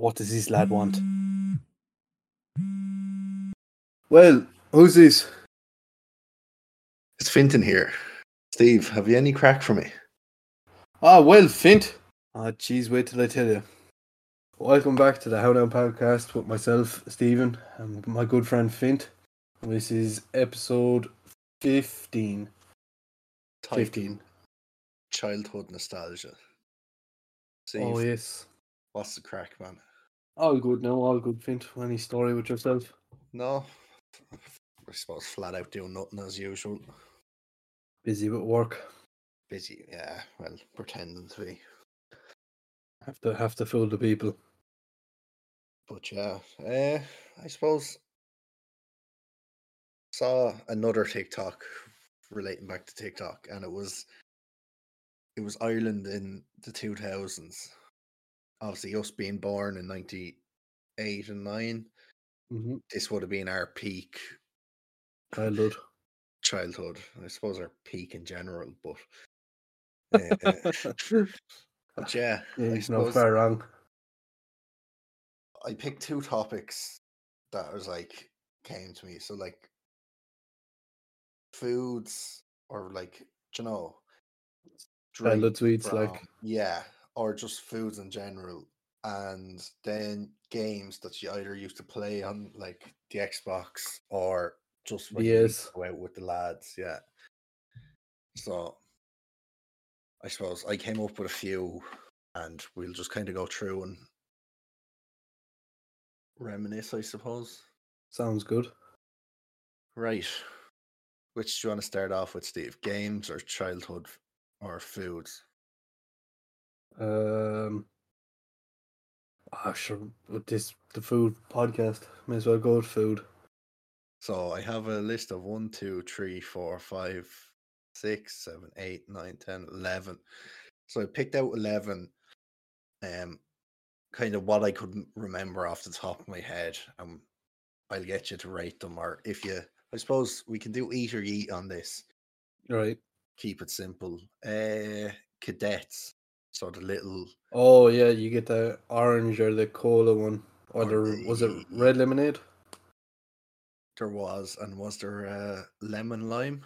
what does this lad want? Well, who's this? It's Fintan here. Steve, have you any crack for me? Ah, well, Fint. Ah, jeez, wait till I tell you. Welcome back to the How Down podcast with myself, Stephen, and my good friend Fint. This is episode 15. 15. Childhood nostalgia. Steve, Oh, yes. what's the crack, man? All good now, all good, Fint. Any story with yourself? No, I suppose flat out doing nothing as usual. Busy with work. Busy, yeah. Well, pretending to be, Have to have to fool the people. but yeah. Uh, I suppose saw another TikTok relating back to TikTok, and it was it was Ireland in the two thousands. Obviously, us being born in ninety eight and nine, Mm-hmm. this would have been our peak Childhood. childhood. I suppose our peak in general, but uh, but yeah, Yeah, he's not far wrong. I picked two topics that was like came to me. So like foods or like you know Childhood sweets, like yeah, or just foods in general. And then games that you either used to play on like the Xbox or just when you Yes. go out with the lads, yeah. So I suppose I came up with a few and we'll just kind of go through and reminisce, I suppose. sounds good. Right. Which do you want to start off with, Steve? Games or childhood or foods? Um, ah, sure. With this the food podcast, may as well go with food. So I have a list of one, two, three, four, five, six, seven, eight, nine, ten, eleven. So I picked out eleven. Um, kind of what I couldn't remember off the top of my head. Um, I'll get you to rate them, or if you, I suppose we can do eat or eat on this. Right. Keep it simple. Uh, cadets. So the little Oh yeah, you get the orange or the cola one, or Or the was it red lemonade? there was, and was there uh, lemon lime?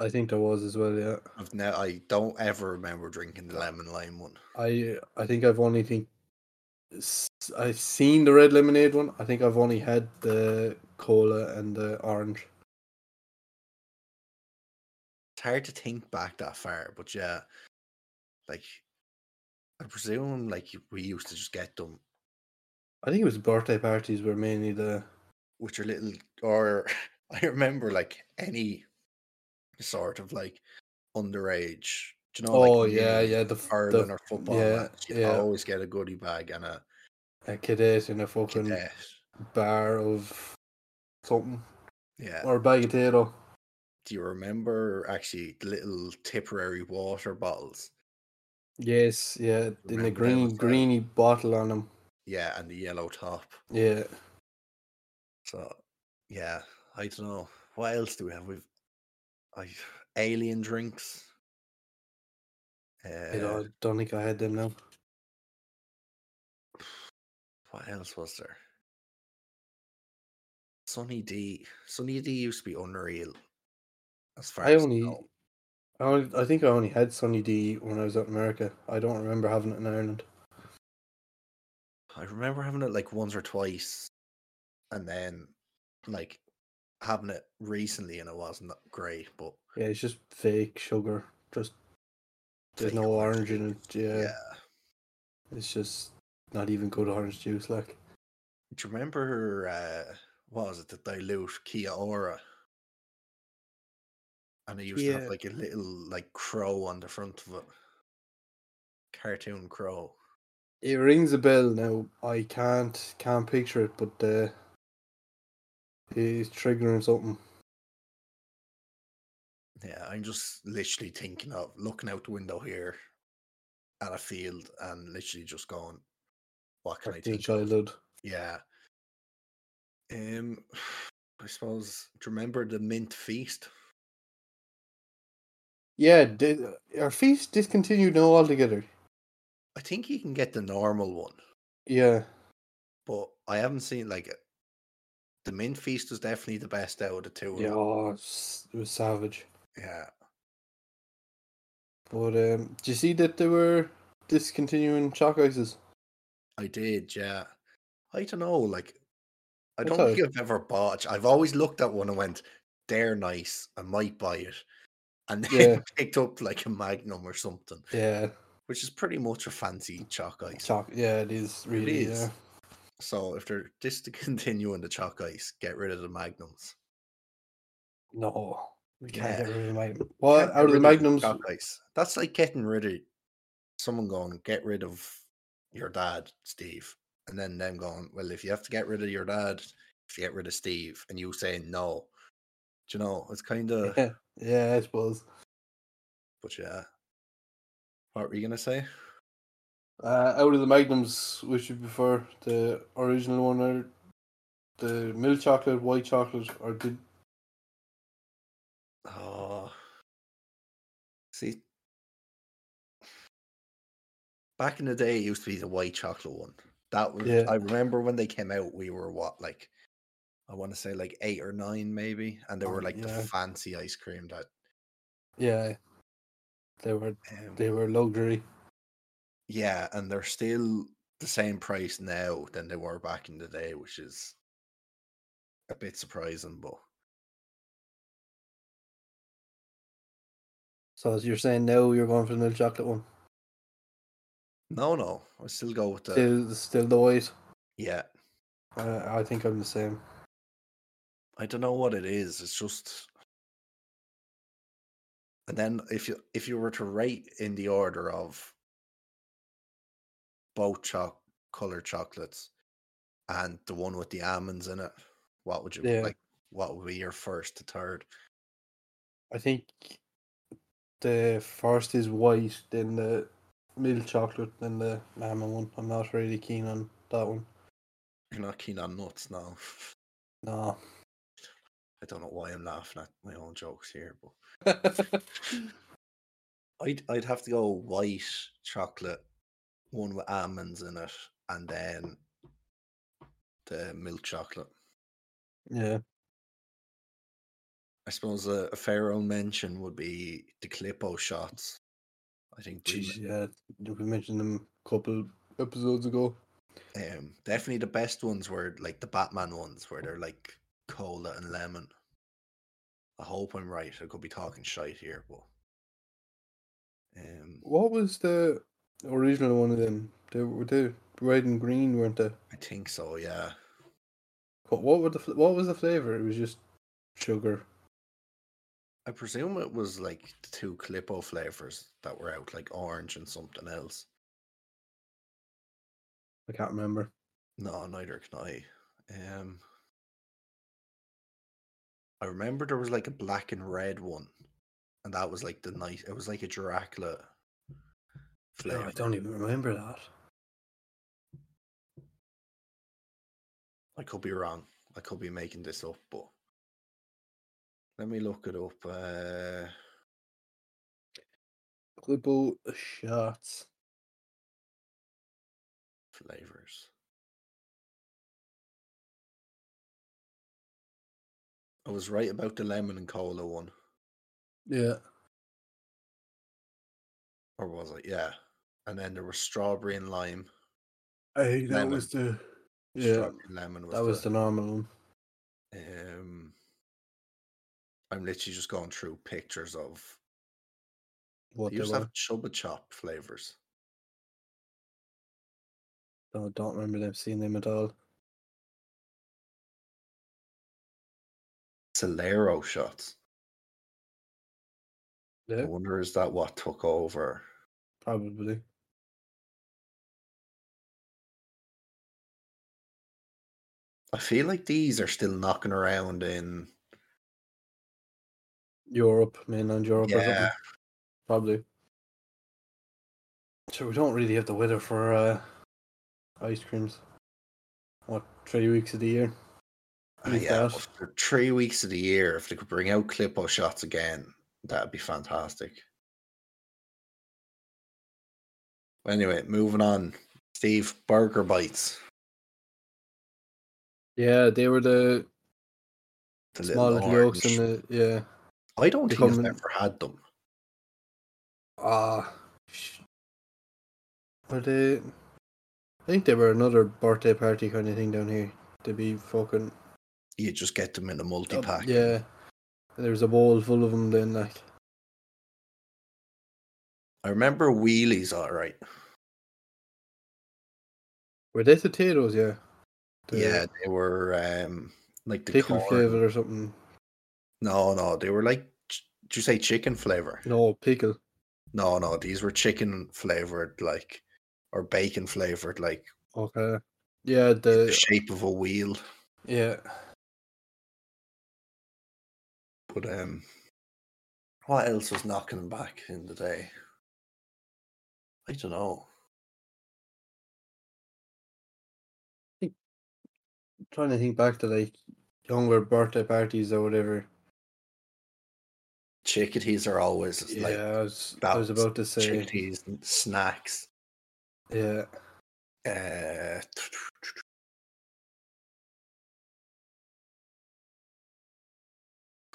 I think there was as well. Yeah. I've now I don't ever remember drinking the lemon lime one. I I think I've only think I've seen the red lemonade one. I think I've only had the cola and the orange. It's hard to think back that far, but yeah, like I presume like we used to just get them I think it was birthday parties were mainly the which are little, or I remember like any sort of like underage. Do you know? oh like yeah yeah the hurling the or football yeah match. You yeah always get a goodie bag and a a cadet in a fucking cadet. bar of something Yeah. or a bag of potato. Do you remember actually the little Tipperary water bottles? Yes, yeah, in the green greeny bottle on them. Yeah, and the yellow top. Yeah, So yeah, I don't know. What else do we have? We've I alien drinks. I Uh, don't, don't think I had them now. what else was there? Sunny D. Sunny D used to be unreal. As far I as only, know. I only, I think I only had Sunny D when I was out in America. I don't remember having it in Ireland. I remember having it like once or twice, and then like having it recently, and it wasn't great. But Yeah, it's just fake sugar. Just there's no orange in it. Yeah, yeah. it's just not even good orange juice. Like Do you remember uh what was it, the dilute Kia Ora? And it used to have like a little like crow on the front of it. Cartoon crow. it rings a bell now. I can't can't picture it, but uh, he's triggering something. Yeah, I'm just literally thinking of looking out the window here at a field and literally just going, what can I Back to your of? childhood. Yeah. Um I suppose do you remember the mint feast? Yeah, di- are feast discontinued now altogether? I think you can get the normal one. Yeah, but I haven't seen like the mint feast was definitely the best out of the two. yeah, oh, it was savage. yeah. But um, do you see that they were discontinuing choc ices? I did, yeah. I don't know, like I don't think I've ever bought. I've always looked at one and went, "They're nice. I might buy it," and then Yeah. picked up like a Magnum or something, Yeah, which is pretty much a fancy choc ice. choc. Yeah, it is really. is. Yeah. So if they're discontinuing the choc ice, get rid of the Magnums. No, we can't Yeah. get rid of the magnum. What out of the magnums? choc ice. That's like getting rid of someone going, "Get rid of your dad, Steve," and then them going, "Well, if you have to get rid of your dad, if you get rid of Steve," and you saying no, do you know? It's kind of. Yeah, yeah, I suppose. But yeah. What were you gonna say? Uh, out of the magnums, which you prefer, the original one or the milk chocolate, white chocolate, or did Oh, see, back in the day, it used to be the white chocolate one. That was Yeah. I remember when they came out. We were what like, I want to say like eight or nine maybe, and they Oh, were like the fancy ice cream that. yeah, they were Um, they were luxury. yeah, and they're still the same price now than they were back in the day, which is a bit surprising. But So as you're saying now, you're going for the milk chocolate one. no, no, I still go with the Still, still the white. yeah. Uh, I think I'm the same. I don't know what it is. It's just and then if you if you were to rate in the order of both choc colored chocolates and the one with the almonds in it, what would you Yeah. like what would be your first to third? I think the first is white, then the milk chocolate, then the almond one. I'm not really keen on that one. You're not keen on nuts now. No. I don't know why I'm laughing at my own jokes here, but I'd I'd have to go white chocolate, one with almonds in it, and then the milk chocolate. yeah. I suppose a, a fair old mention would be the Calippo shots. I think we yeah. We mentioned them a couple episodes ago. um, definitely the best ones were like the Batman ones, where they're like cola and lemon. I hope I'm right. I could be talking shite here, but um, What was the original one of them? They were they red and green, weren't they? I think so. Yeah, What, what were the what was the flavor? It was just sugar. I presume it was like the two Calippo flavors that were out, like orange and something else. I can't remember. No, neither can I. Um, I remember there was like a black and red one, and that was like the nice. It was like a Dracula flavor. I don't even remember that. I could be wrong. I could be making this up, but let me look it up. Uh, Calippo shots. flavors. I was right about the lemon and cola one, Yeah. or was it? Yeah. And then there was strawberry and lime. I think that Lemon. was the yeah. Strawberry and lemon was That was the the normal one. Um, I'm literally just going through pictures of. What You they used to have Chupa Chups flavors. No, don't remember them seeing them at all. Solero shots. Yeah. I wonder is that what took over? probably. I feel like these are still knocking around in. Europe, mainland Europe. Yeah, Probably. So we don't really have the weather for uh, ice creams. What, three weeks of the year? Uh, yeah. that. For three weeks of the year, if they could bring out Calippo shots again, that'd be fantastic. Anyway, moving on. Steve Burger Bites. Yeah, they were the, The small little yolks orange. in the yeah. I don't think I've ever had them. Ah, sh- were they? I think they were another birthday party kind of thing down here. To be fucking You just get them in a multi pack. yeah. there's a bowl full of them. Then like I remember wheelies. All right. were they potatoes? Yeah. The Yeah, they were um like the pickle corn. flavor or something. No, no, they were like. Did you say chicken flavor? No pickle. No, no, these were chicken flavored, like, or bacon flavored, like Okay. Yeah, the the shape of a wheel. yeah. But um, what else was knocking back in the day? I don't know. trying to think back to like younger birthday parties or whatever. Chickadees are always Yeah, like I was I was about to say chickadees and snacks. yeah. Uh,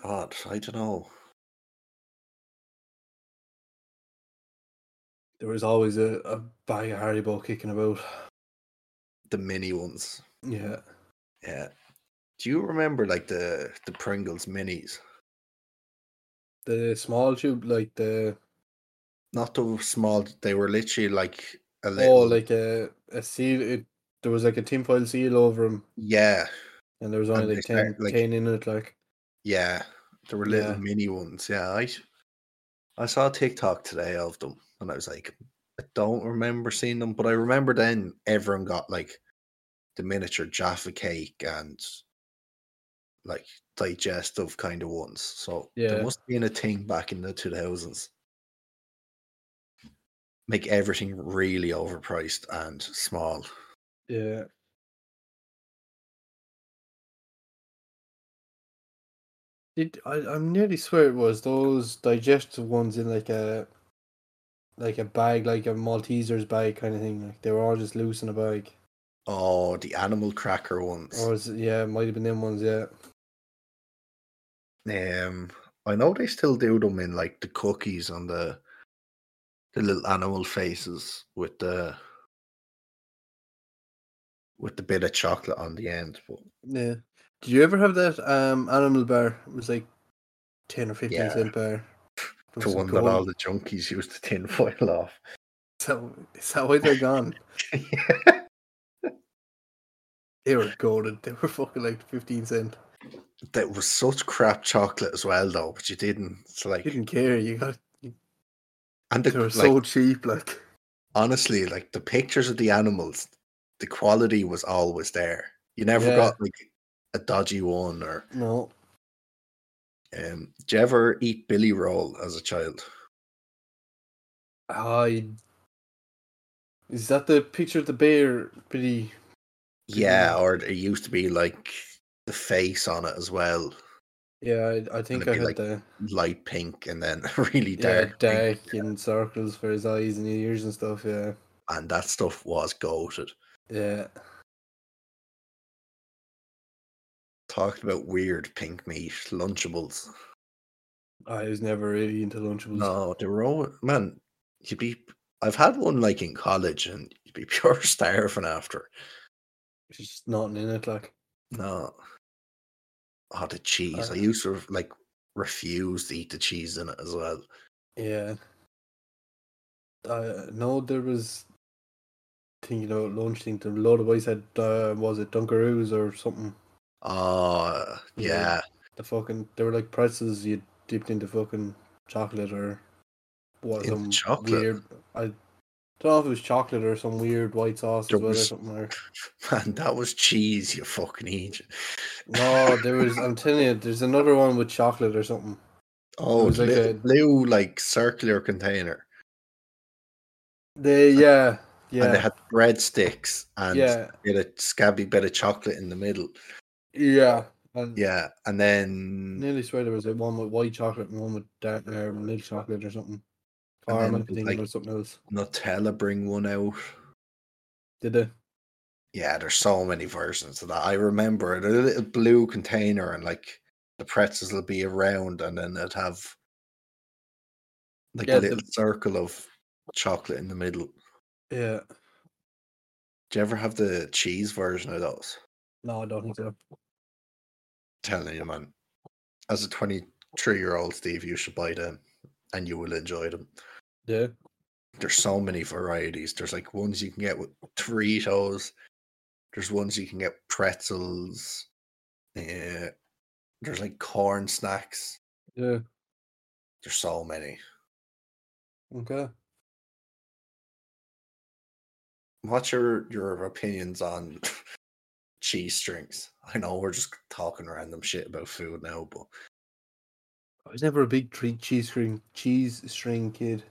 God, I don't know. There was always a, a bag of Haribo kicking about. The mini ones. Yeah. Yeah. Do you remember like the the Pringles minis? The small tube, like the Not the small. They were literally like a oh, little. oh, like a a seal. It, there was like a tinfoil seal over them, yeah, and there was only they like 10, like- 10 in it. Like yeah. There were little Yeah. mini ones. Yeah, I I saw a TikTok today of them, and I was like, I don't remember seeing them, but I remember then everyone got like the miniature Jaffa cake and like digestive kind of ones. So Yeah. there must have been a thing back in the two thousands. Make everything really overpriced and small. yeah. Did I? I'm nearly swear it was those digestive ones in like a like a bag, like a Malteser's bag kind of thing. Like they were all just loose in a bag. Oh, the animal cracker ones. Or was it, yeah, it might have been them ones. Yeah. Um, I know they still do them in like the cookies on the the little animal faces with the with the bit of chocolate on the end. But Yeah. Did you ever have that um animal bar? It was like ten or fifteen Yeah. cent bar. The one that all the junkies used the tin foil off. So is that why they're gone? They were golden. They were fucking like fifteen cent. that was such crap chocolate as well, though. But you didn't. It's like, You didn't care. You got and the, they were like, so cheap. Like honestly, like the pictures of the animals, the quality was always there. You never Yeah. got like a dodgy one or. no, Um, did you ever eat Billy Roll as a child? I. Is that the picture of the bear? Billy? Yeah, or it used to be like the face on it as well, Yeah, I, I think I had like the light pink and then really yeah, dark. pink, dark in circles for his eyes and ears and stuff. Yeah, and that stuff was goated. yeah. Talked about weird pink meat Lunchables. I was never really into Lunchables. No, they were all man. You'd be. I've had one like in college, and you'd be pure starving after. There's just nothing in it. Like No. Oh, the cheese! I Uh, used to like refuse to eat the cheese in it as well. Yeah. Uh, no, there was thinking about lunch. Think a lot of boys had uh, was it Dunkaroos or something? Oh, Yeah. The fucking they were like pretzels you dipped into fucking chocolate or what some chocolate? weird. I don't know if it was chocolate or some weird white sauce There as well or something. Or, Man, that was cheese, you fucking eat. no, there was. I'm telling you, there's another one with chocolate or something. Oh, it was like little a- blue, like circular container. They yeah yeah And they had breadsticks and yeah a bit of scabby bit of chocolate in the middle. Yeah. And Yeah. And then Nearly swear there was like one with white chocolate and one with dark uh, milk chocolate or something. Or I then might be thinking like- about something else. Nutella bring one out. Did they? Yeah, there's so many versions of that. I remember it, a little blue container, and like the pretzels will be around, and then it'd have like Yeah, a the- little circle of chocolate in the middle. Yeah. Do you ever have the cheese version of those? No, I don't think so. Telling you, man. As a 23 year old, Steve, you should buy them and you will enjoy them. Yeah. There's so many varieties. There's like ones you can get with Doritos, there's ones you can get pretzels, uh, there's like corn snacks. Yeah. There's so many. Okay. What's your, your opinions on cheese strings? I know we're just talking random shit about food now, but I was never a big treat cheese string cheese string kid.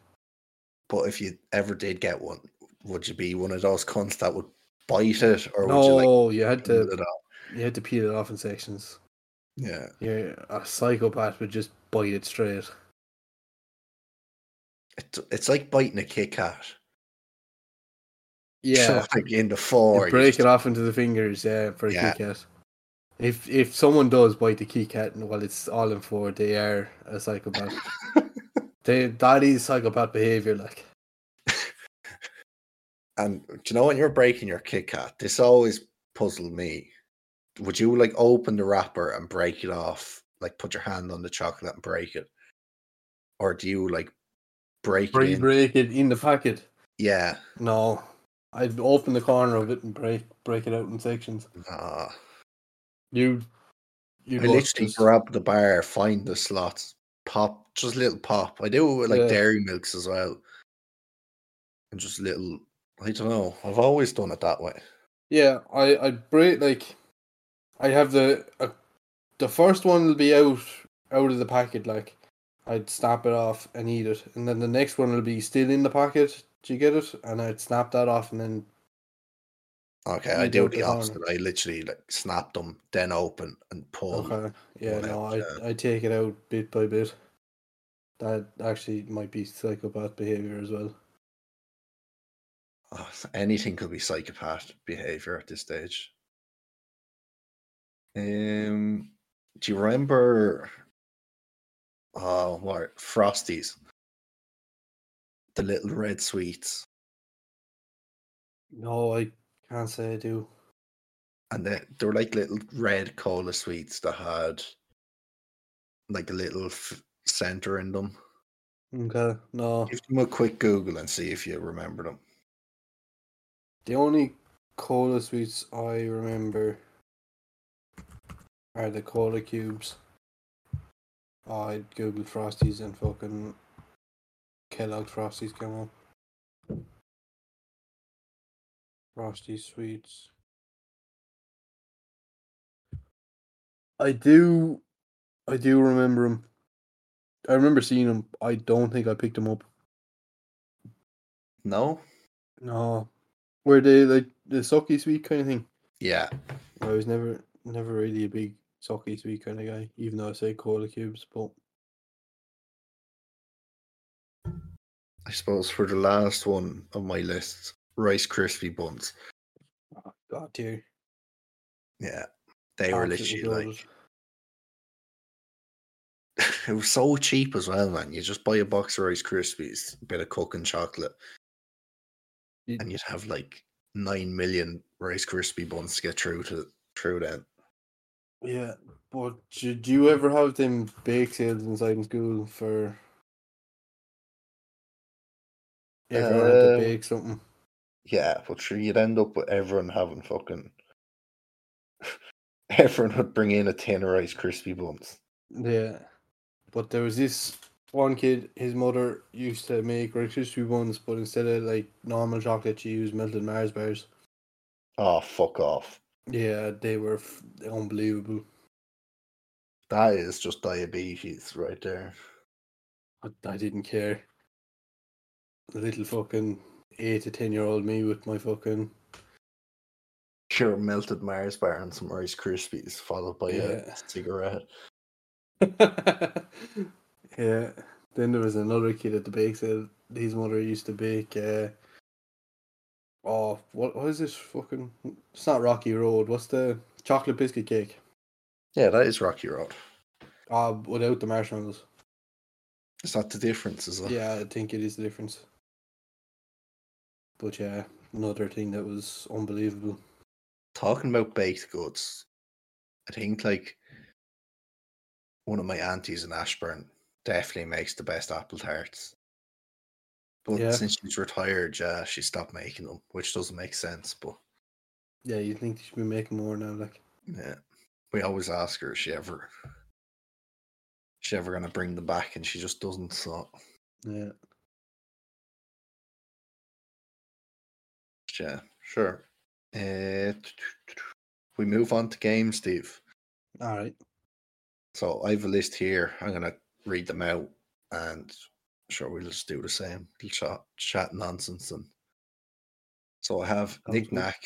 but if you ever did get one, would you be one of those cunts that would bite it or would you like you had to it off? you had to peel it off in sections. Yeah. Yeah, a psychopath would just bite it straight. It's it's like biting a Kit Kat. Yeah, like in the four. you break it off into the fingers. Yeah, for a Yeah. Kit Kat. If if someone does bite the Kat and while it's all in four, they are a psychopath. they that is psychopath behavior. Like And do you know when you're breaking your Kit Kat, this always puzzled me. Would you like open the wrapper and break it off, like put your hand on the chocolate and break it, or do you like break it? In? break it in the packet. Yeah. No, I'd open the corner of it and break break it out in sections. Nah. You, you I literally grab the bar, find the slots, pop, just a little pop. I do it with like Yeah. dairy milks as well. And just little, I don't know. I've always done it that way. Yeah, I I break like I have the uh, the first one will be out out of the packet like I'd snap it off and eat it, and then the next one will be still in the packet. Do you get it? And I'd snap that off and then Okay, I do the on opposite. I literally like snap them, then open and pull. okay, yeah, no, out, I yeah. I take it out bit by bit. That actually might be psychopath behavior as well. Oh, anything could be psychopath behavior at this stage. Um, do you remember? Oh, what Frosties? The little red sweets, No, I can't say I do. and they they were like little red cola sweets that had like a little f- center in them. Okay, no. Give them a quick Google and see if you remember them. The only cola sweets I remember are the cola cubes. I googled Frosties and fucking Kellogg Frosties come up. Frosty sweets. I do, I do remember him. I remember seeing him. I don't think I picked him up. No. No, were they like the sucky sweet kind of thing? Yeah. I was never never really a big socky sweet kind of guy, even though I say cola cubes, but I suppose for the last one on my list, Rice Krispie buns. oh, god tier. Yeah, they were literally like it was so cheap as well, man. You just buy a box of Rice Krispies, a bit of cooking chocolate, You- and you'd have like nine million Rice Krispie buns to get through to through then. Yeah, but did you ever have them bake sales inside in school for everyone had to Um, bake something? Yeah, but sure, you'd end up with everyone having fucking. everyone would bring in a tin of Rice Krispie buns. Yeah, but there was this one kid. His mother used to make Rice Krispie buns, but instead of like normal chocolate, she used melted Mars bars. Oh, fuck off. Yeah, they were f- unbelievable. That is just diabetes right there. I, I didn't care. The little fucking eight to ten year old me with my fucking sure melted Mars bar and some Rice Krispies, followed by Yeah. a cigarette. yeah. Then there was another kid at the bake sale. His mother used to bake uh, Oh, what what is this fucking? It's not Rocky Road. What's the chocolate biscuit cake? Yeah, that is Rocky Road. Ah, without the marshmallows. Is that the difference? Is it? Yeah, I think it is the difference. But yeah, another thing that was unbelievable. Talking about baked goods, I think like one of my aunties in Ashbourne definitely makes the best apple tarts. But Yeah. since she's retired, yeah, she stopped making them, which doesn't make sense. But Yeah, you think she should be making more now? Like, yeah, we always ask her, is she ever, is she ever gonna bring them back, and she just doesn't. So yeah, yeah, sure. Uh, we move on to games, Steve. all right. So I have a list here. I'm gonna read them out, and sure we'll just do the same. Chat, chat nonsense. And so I have. Knick Knack,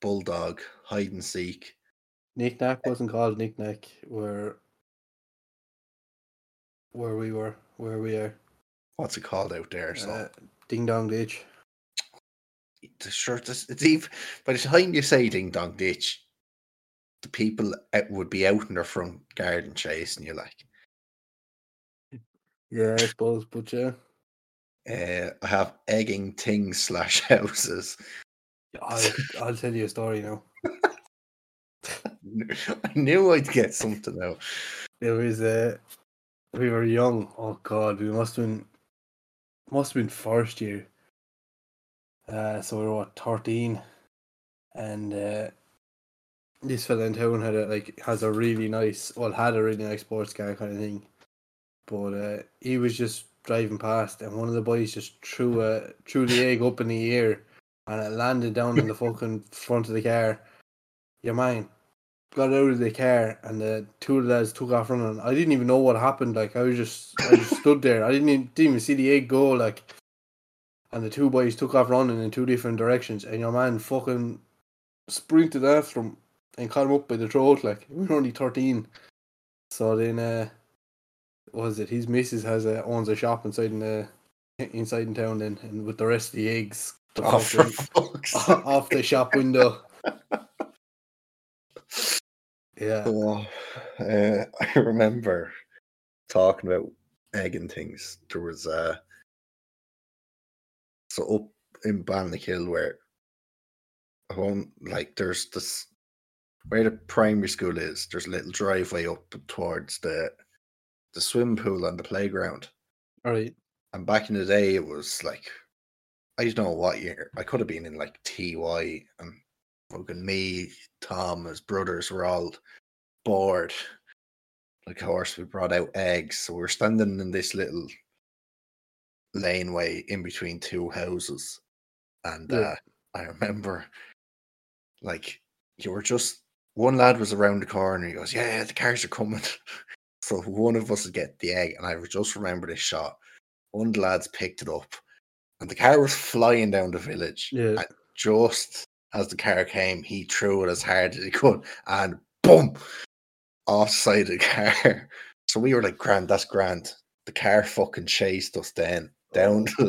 Bulldog, Hide and Seek. Nick Knack wasn't called Nick Knack. Where, where we were, where we are. What's it called out there? So Uh, Ding Dong Ditch. the shirt is it's even by the time you say Ding Dong Ditch, the people out would be out in their front garden chasing you like. Yeah, I suppose, but yeah, Uh, I have egging things slash houses. I'll, I'll tell you a story now. I knew I'd get something out. There was uh, we were young. Oh God, we must have been, must have been first year. Uh, so we were what thirteen, and uh, this fella in town had a like has a really nice, well, had a really nice sports car kind of thing, but uh, he was just driving past, and one of the boys just threw a threw the egg up in the air, and it landed down in the fucking front of the car. Your man got out of the car and the two of the lads took off running. I didn't even know what happened. Like I was just I just stood there. I didn't even, didn't even see the egg go. Like, and the two boys took off running in two different directions. And your man fucking sprinted after him and caught him up by the throat. Like we were only thirteen. So then, uh, what was it his missus has a owns a shop inside in the inside in town. Then and with the rest of the eggs. the Oh, for fucking- fuck's sake. off the shop window. Yeah. Oh, uh, I remember talking about egg and things. There was uh so up in Balnakill where I won't like there's this where the primary school is, there's a little driveway up towards the the swim pool and the playground. All right. And back in the day it was like I don't know what year. I could have been in like TY and fucking me, Tom, his brothers were all bored. Like, of course, we brought out eggs. So we're standing in this little laneway in between two houses. And Yeah. uh, I remember, like, you were just one lad was around the corner. He goes, Yeah, the cars are coming. so one of us would get the egg. And I just remember this shot. One of the lads picked it up, and the car was flying down the village. Yeah. Just as the car came, he threw it as hard as he could, and boom, offside the car. So we were like, "Grand, that's grand." The car fucking chased us then oh, down the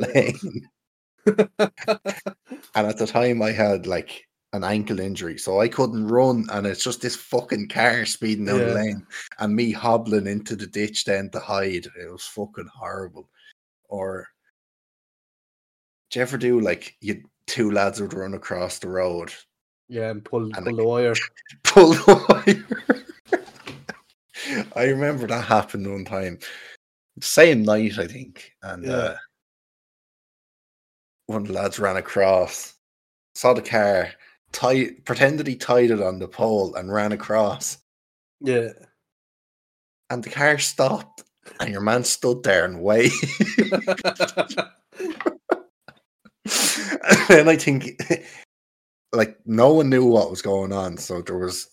lane, and at the time I had like an ankle injury, so I couldn't run, and it's just this fucking car speeding down Yeah. the lane, and me hobbling into the ditch then to hide. It was fucking horrible. Or do you ever do like you two lads would run across the road, yeah, and pull And pull the- wire. pull the wire? I remember that happened one time. Same night, I think, and Yeah. uh, one of the lads ran across, saw the car, tied, pretended he tied it on the pole, and ran across. Yeah. And the car stopped, and your man stood there and waited. and I think like no one knew what was going on. So there was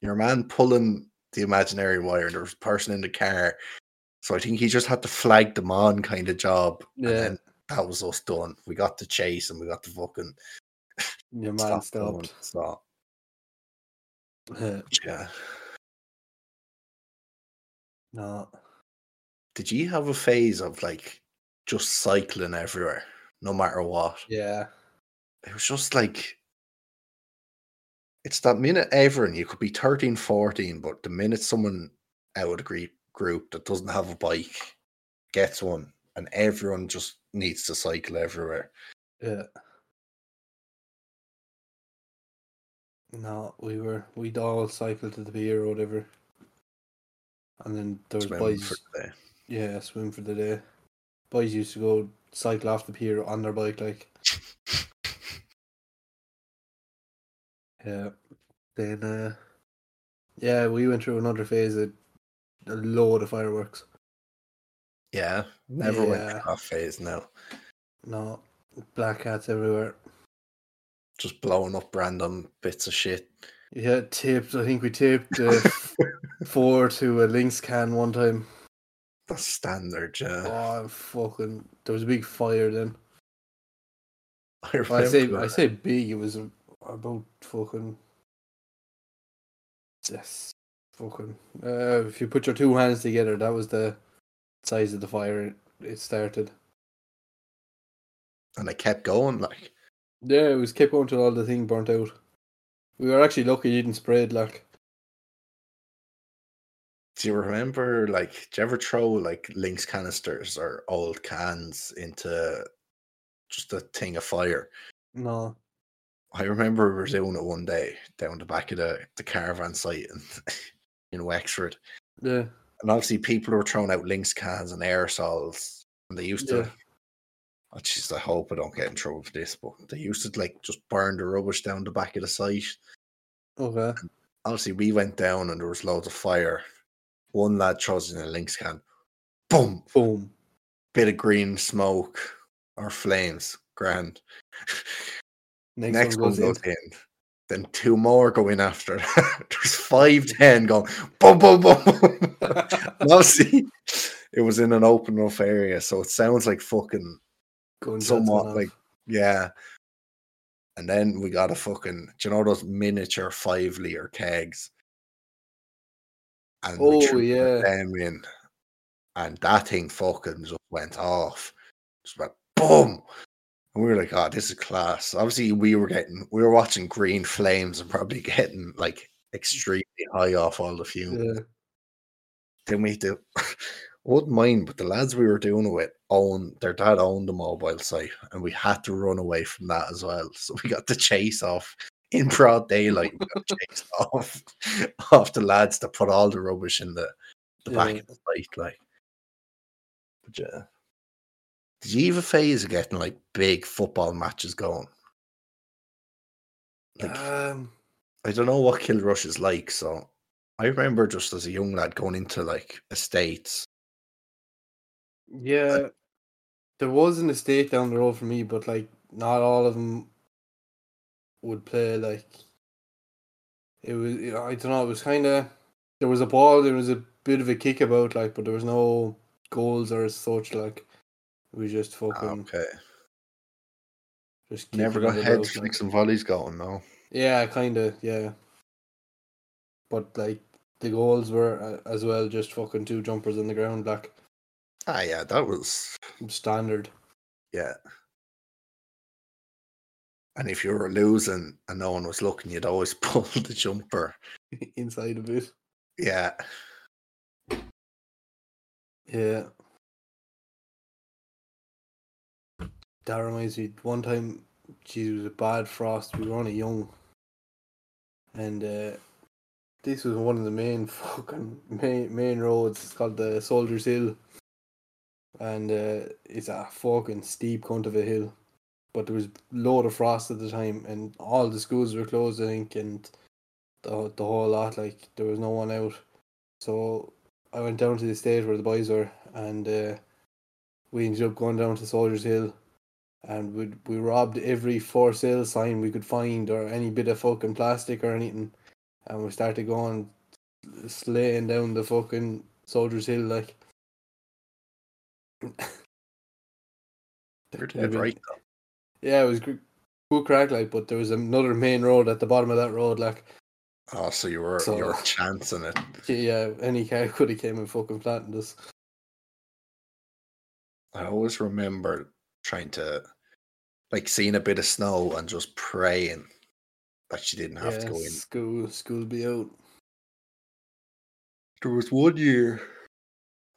your man pulling the imaginary wire, there was a person in the car. So I think he just had to flag them on kind of job. And Yeah. then that was us done. We got the chase and we got the fucking Your man stop stopped. Yeah. No. Did you have a phase of like just cycling everywhere, no matter what? Yeah. it was just like it's that minute ever, and you could be 13, 14, but the minute someone out of the group group that doesn't have a bike gets one, and everyone just needs to cycle everywhere. Yeah. No, we were we'd all cycle to the pier or whatever. And then there was Swim boys for the day. yeah, swim for the day. Boys used to go cycle off the pier on their bike like Yeah. Then uh yeah, we went through another phase of a load of fireworks. Yeah, never went Yeah. through that phase now. No. Black hats everywhere. Just blowing up random bits of shit. Yeah, tipped. I think we tipped uh, four to a Lynx can one time. That's standard, yeah. Oh, fucking! There was a big fire then. I, I say, remember I say big. It was about fucking. Yes, fucking. Uh, if you put your two hands together, that was the size of the fire. It, it started. and it kept going like Yeah, it was kept going till all the thing burnt out. We were actually lucky it didn't spread. Like, do you remember like do you ever throw like Lynx canisters or old cans into just a thing of fire? no, I remember we were doing it one day down the back of the, the caravan site in, in Wexford. yeah, And obviously people were throwing out Lynx cans and aerosols. And they used to Yeah. Oh jeez, I hope I don't get in trouble for this, but they used to like just burn the rubbish down the back of the site. okay, Obviously we went down and there was loads of fire. One lad throws in a Lynx can. Boom! boom. Bit of green smoke or flames. Grand. Next, Next one goes goes in. Then two more go in after. There's five, ten going boom, boom, boom. boom. Obviously, it was in an open enough area, so it sounds like fucking Gunshots somewhat like yeah. And then we got a fucking, do you know those miniature five liter kegs? And Oh, yeah. in, and that thing fucking just went off. Just went boom. And we were like, oh, this is class. Obviously, we were getting, we were watching green flames and probably getting like extremely high off all the fumes. Yeah. Then we do, wouldn't mind, but the lads we were doing it with own their dad owned the mobile site, and we had to run away from that as well. So we got to chase off in broad daylight. Chased off off the lads that put all the rubbish in the the back of the site, like. But yeah. Did you have phase of getting like big football matches going? Like Um, I don't know what Kilrush is like, so I remember just as a young lad going into like estates. yeah, there was an estate down the road for me, but like not all of them would play. Like it was, I don't know. It was kind of there was a ball, there was a bit of a kick about, like, but there was no goals or such. Like was just fucking Okay. just Never got head flicks and volleys going, no. Yeah, kind of, yeah. But like the goals were uh, as well just fucking two jumpers on the ground, like Ah yeah, that was standard. yeah. And if you were losing and no one was looking, you'd always pull the jumper. inside of it. Yeah. Yeah. That reminds me, one time, geez, it was a bad frost. We were only young. And uh, this was one of the main fucking main, main roads. It's called the Soldiers Hill. And uh, it's a fucking steep cunt of a hill. But there was load of frost at the time, and all the schools were closed, I think, and the, the whole lot, like, there was no one out. So I went down to the estate where the boys were, and uh, we ended up going down to Soldiers Hill, and we we robbed every for sale sign we could find, or any bit of fucking plastic or anything, and we started going slaying down the fucking Soldiers Hill like. You're dead right though. Yeah, it was good crack like, but there was another main road at the bottom of that road like. Oh, so you were So- you were chancing it. Yeah, any car could have came and fucking flattened us. I always remember trying to like seeing a bit of snow and just praying that she didn't have to go in. School, school be out. There was one year,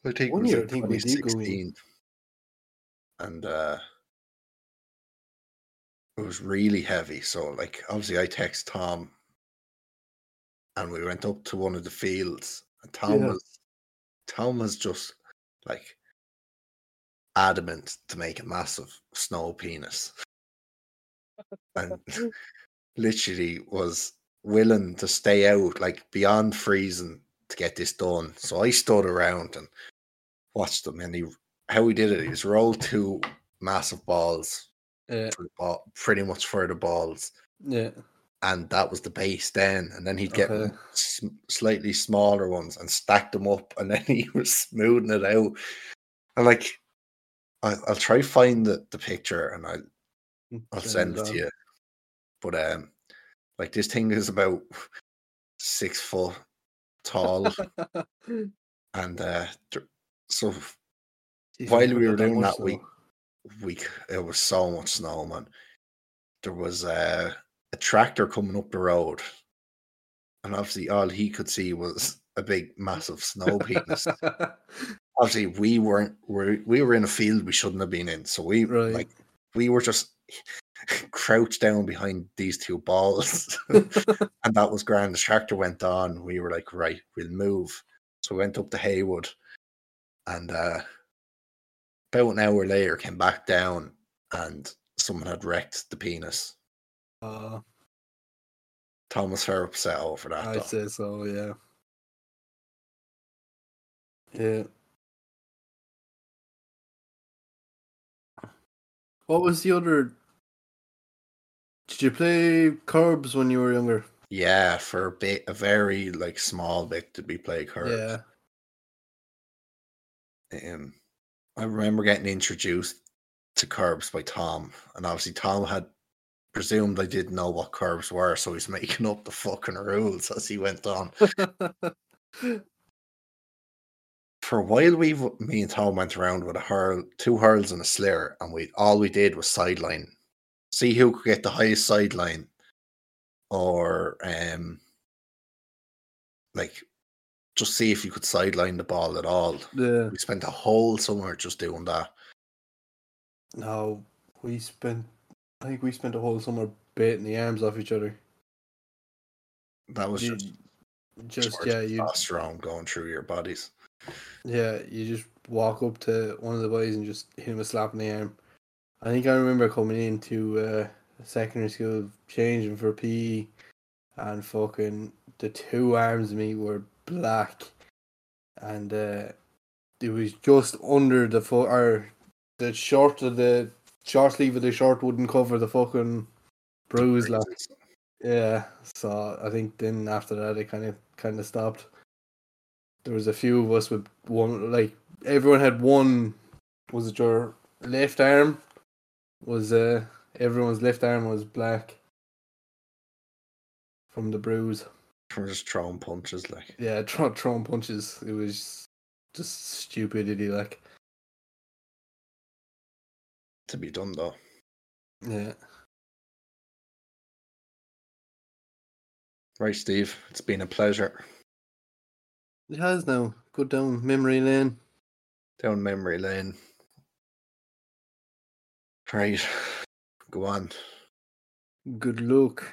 I think One it was year, I think we did go in. 2016, and uh, it was really heavy. So, like, obviously, I text Tom, and we went up to one of the fields, and Tom Yeah. was Tom was just like adamant to make a massive snow penis, and literally was willing to stay out like beyond freezing to get this done. So I stood around and watched him, and he how he did it. He just rolled two massive balls, Yeah, for the ball, pretty much for the balls, yeah. and that was the base. Then, and then he'd get Okay. s- slightly smaller ones and stack them up, and then he was smoothing it out. And like, I, I'll try find the, the picture, and I'll I'll send it to you. But um, like this thing is about six foot tall, and uh, so Jeez, While we were doing that, we- snow. We it was so much snow, man. There was uh, a tractor coming up the road, and obviously all he could see was a big, massive snow penis. obviously, we weren't we we were in a field we shouldn't have been in, so we right. like we were just crouched down behind these two balls, and that was grand. The tractor went on. We were like, right, we'll move. So we went up to Haywood, and uh, about an hour later, came back down, and someone had wrecked the penis. uh, Thomas fair upset over that. I'd say so. Yeah. Yeah. What was the other? Did you play curbs when you were younger? Yeah, for a bit, a very like small bit did we play curves. Yeah. Um, I remember getting introduced to curbs by Tom, and obviously Tom had presumed I didn't know what curves were, so he's making up the fucking rules as he went on. For a while, we me and Tom went around with a hurl, two hurls and a slur, and we all we did was sideline, see who could get the highest sideline, or um, like just see if you could sideline the ball at all. yeah. We spent a whole summer just doing that. No, we spent. I think we spent a whole summer baiting the arms off each other. That was You- just, just yeah, you testosterone going through your bodies. yeah, you just walk up to one of the boys and just hit him a slap in the arm. I think I remember coming into uh, secondary school changing for PE, and fucking the two arms of me were black, and uh, it was just under the foot or the short of the short sleeve of the short wouldn't cover the fucking bruise, like. Yeah, so I think then after that it kind of kind of stopped. There was a few of us with one, like everyone had one. Was it your left arm? Was uh everyone's left arm was black from the bruise. From just throwing punches, like Yeah, throw, throwing punches. It was just stupidity, like to be done though. yeah. Right, Steve. It's been a pleasure. It has now. Go down memory lane. Down memory lane. Right. Go on. Good luck.